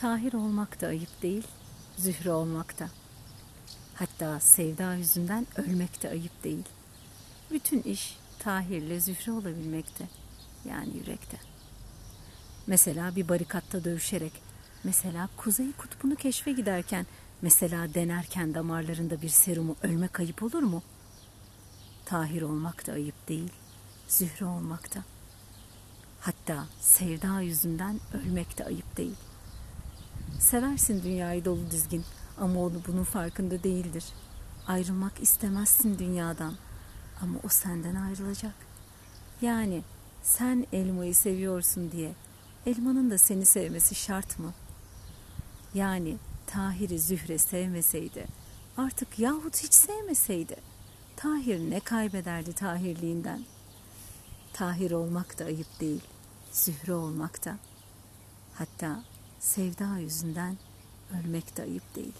Tahir olmak da ayıp değil, Zühre olmak da. Hatta sevda yüzünden ölmek de ayıp değil. Bütün iş Tahir'le Zühre olabilmekte. Yani yürekte. Mesela bir barikatta dövüşerek, mesela kuzey kutbunu keşfe giderken, mesela denerken damarlarında bir serumu ölmek ayıp olur mu? Tahir olmak da ayıp değil, Zühre olmak da. Hatta sevda yüzünden ölmek de ayıp değil. Seversin dünyayı dolu dizgin ama onu bunun farkında değildir. Ayrılmak istemezsin dünyadan ama o senden ayrılacak. Yani sen elmayı seviyorsun diye elmanın da seni sevmesi şart mı? Yani Tahir'i Zühre sevmeseydi artık yahut hiç sevmeseydi Tahir ne kaybederdi Tahirliğinden? Tahir olmak da ayıp değil, Zühre olmak da. Hatta sevda yüzünden ölmek de ayıp değil.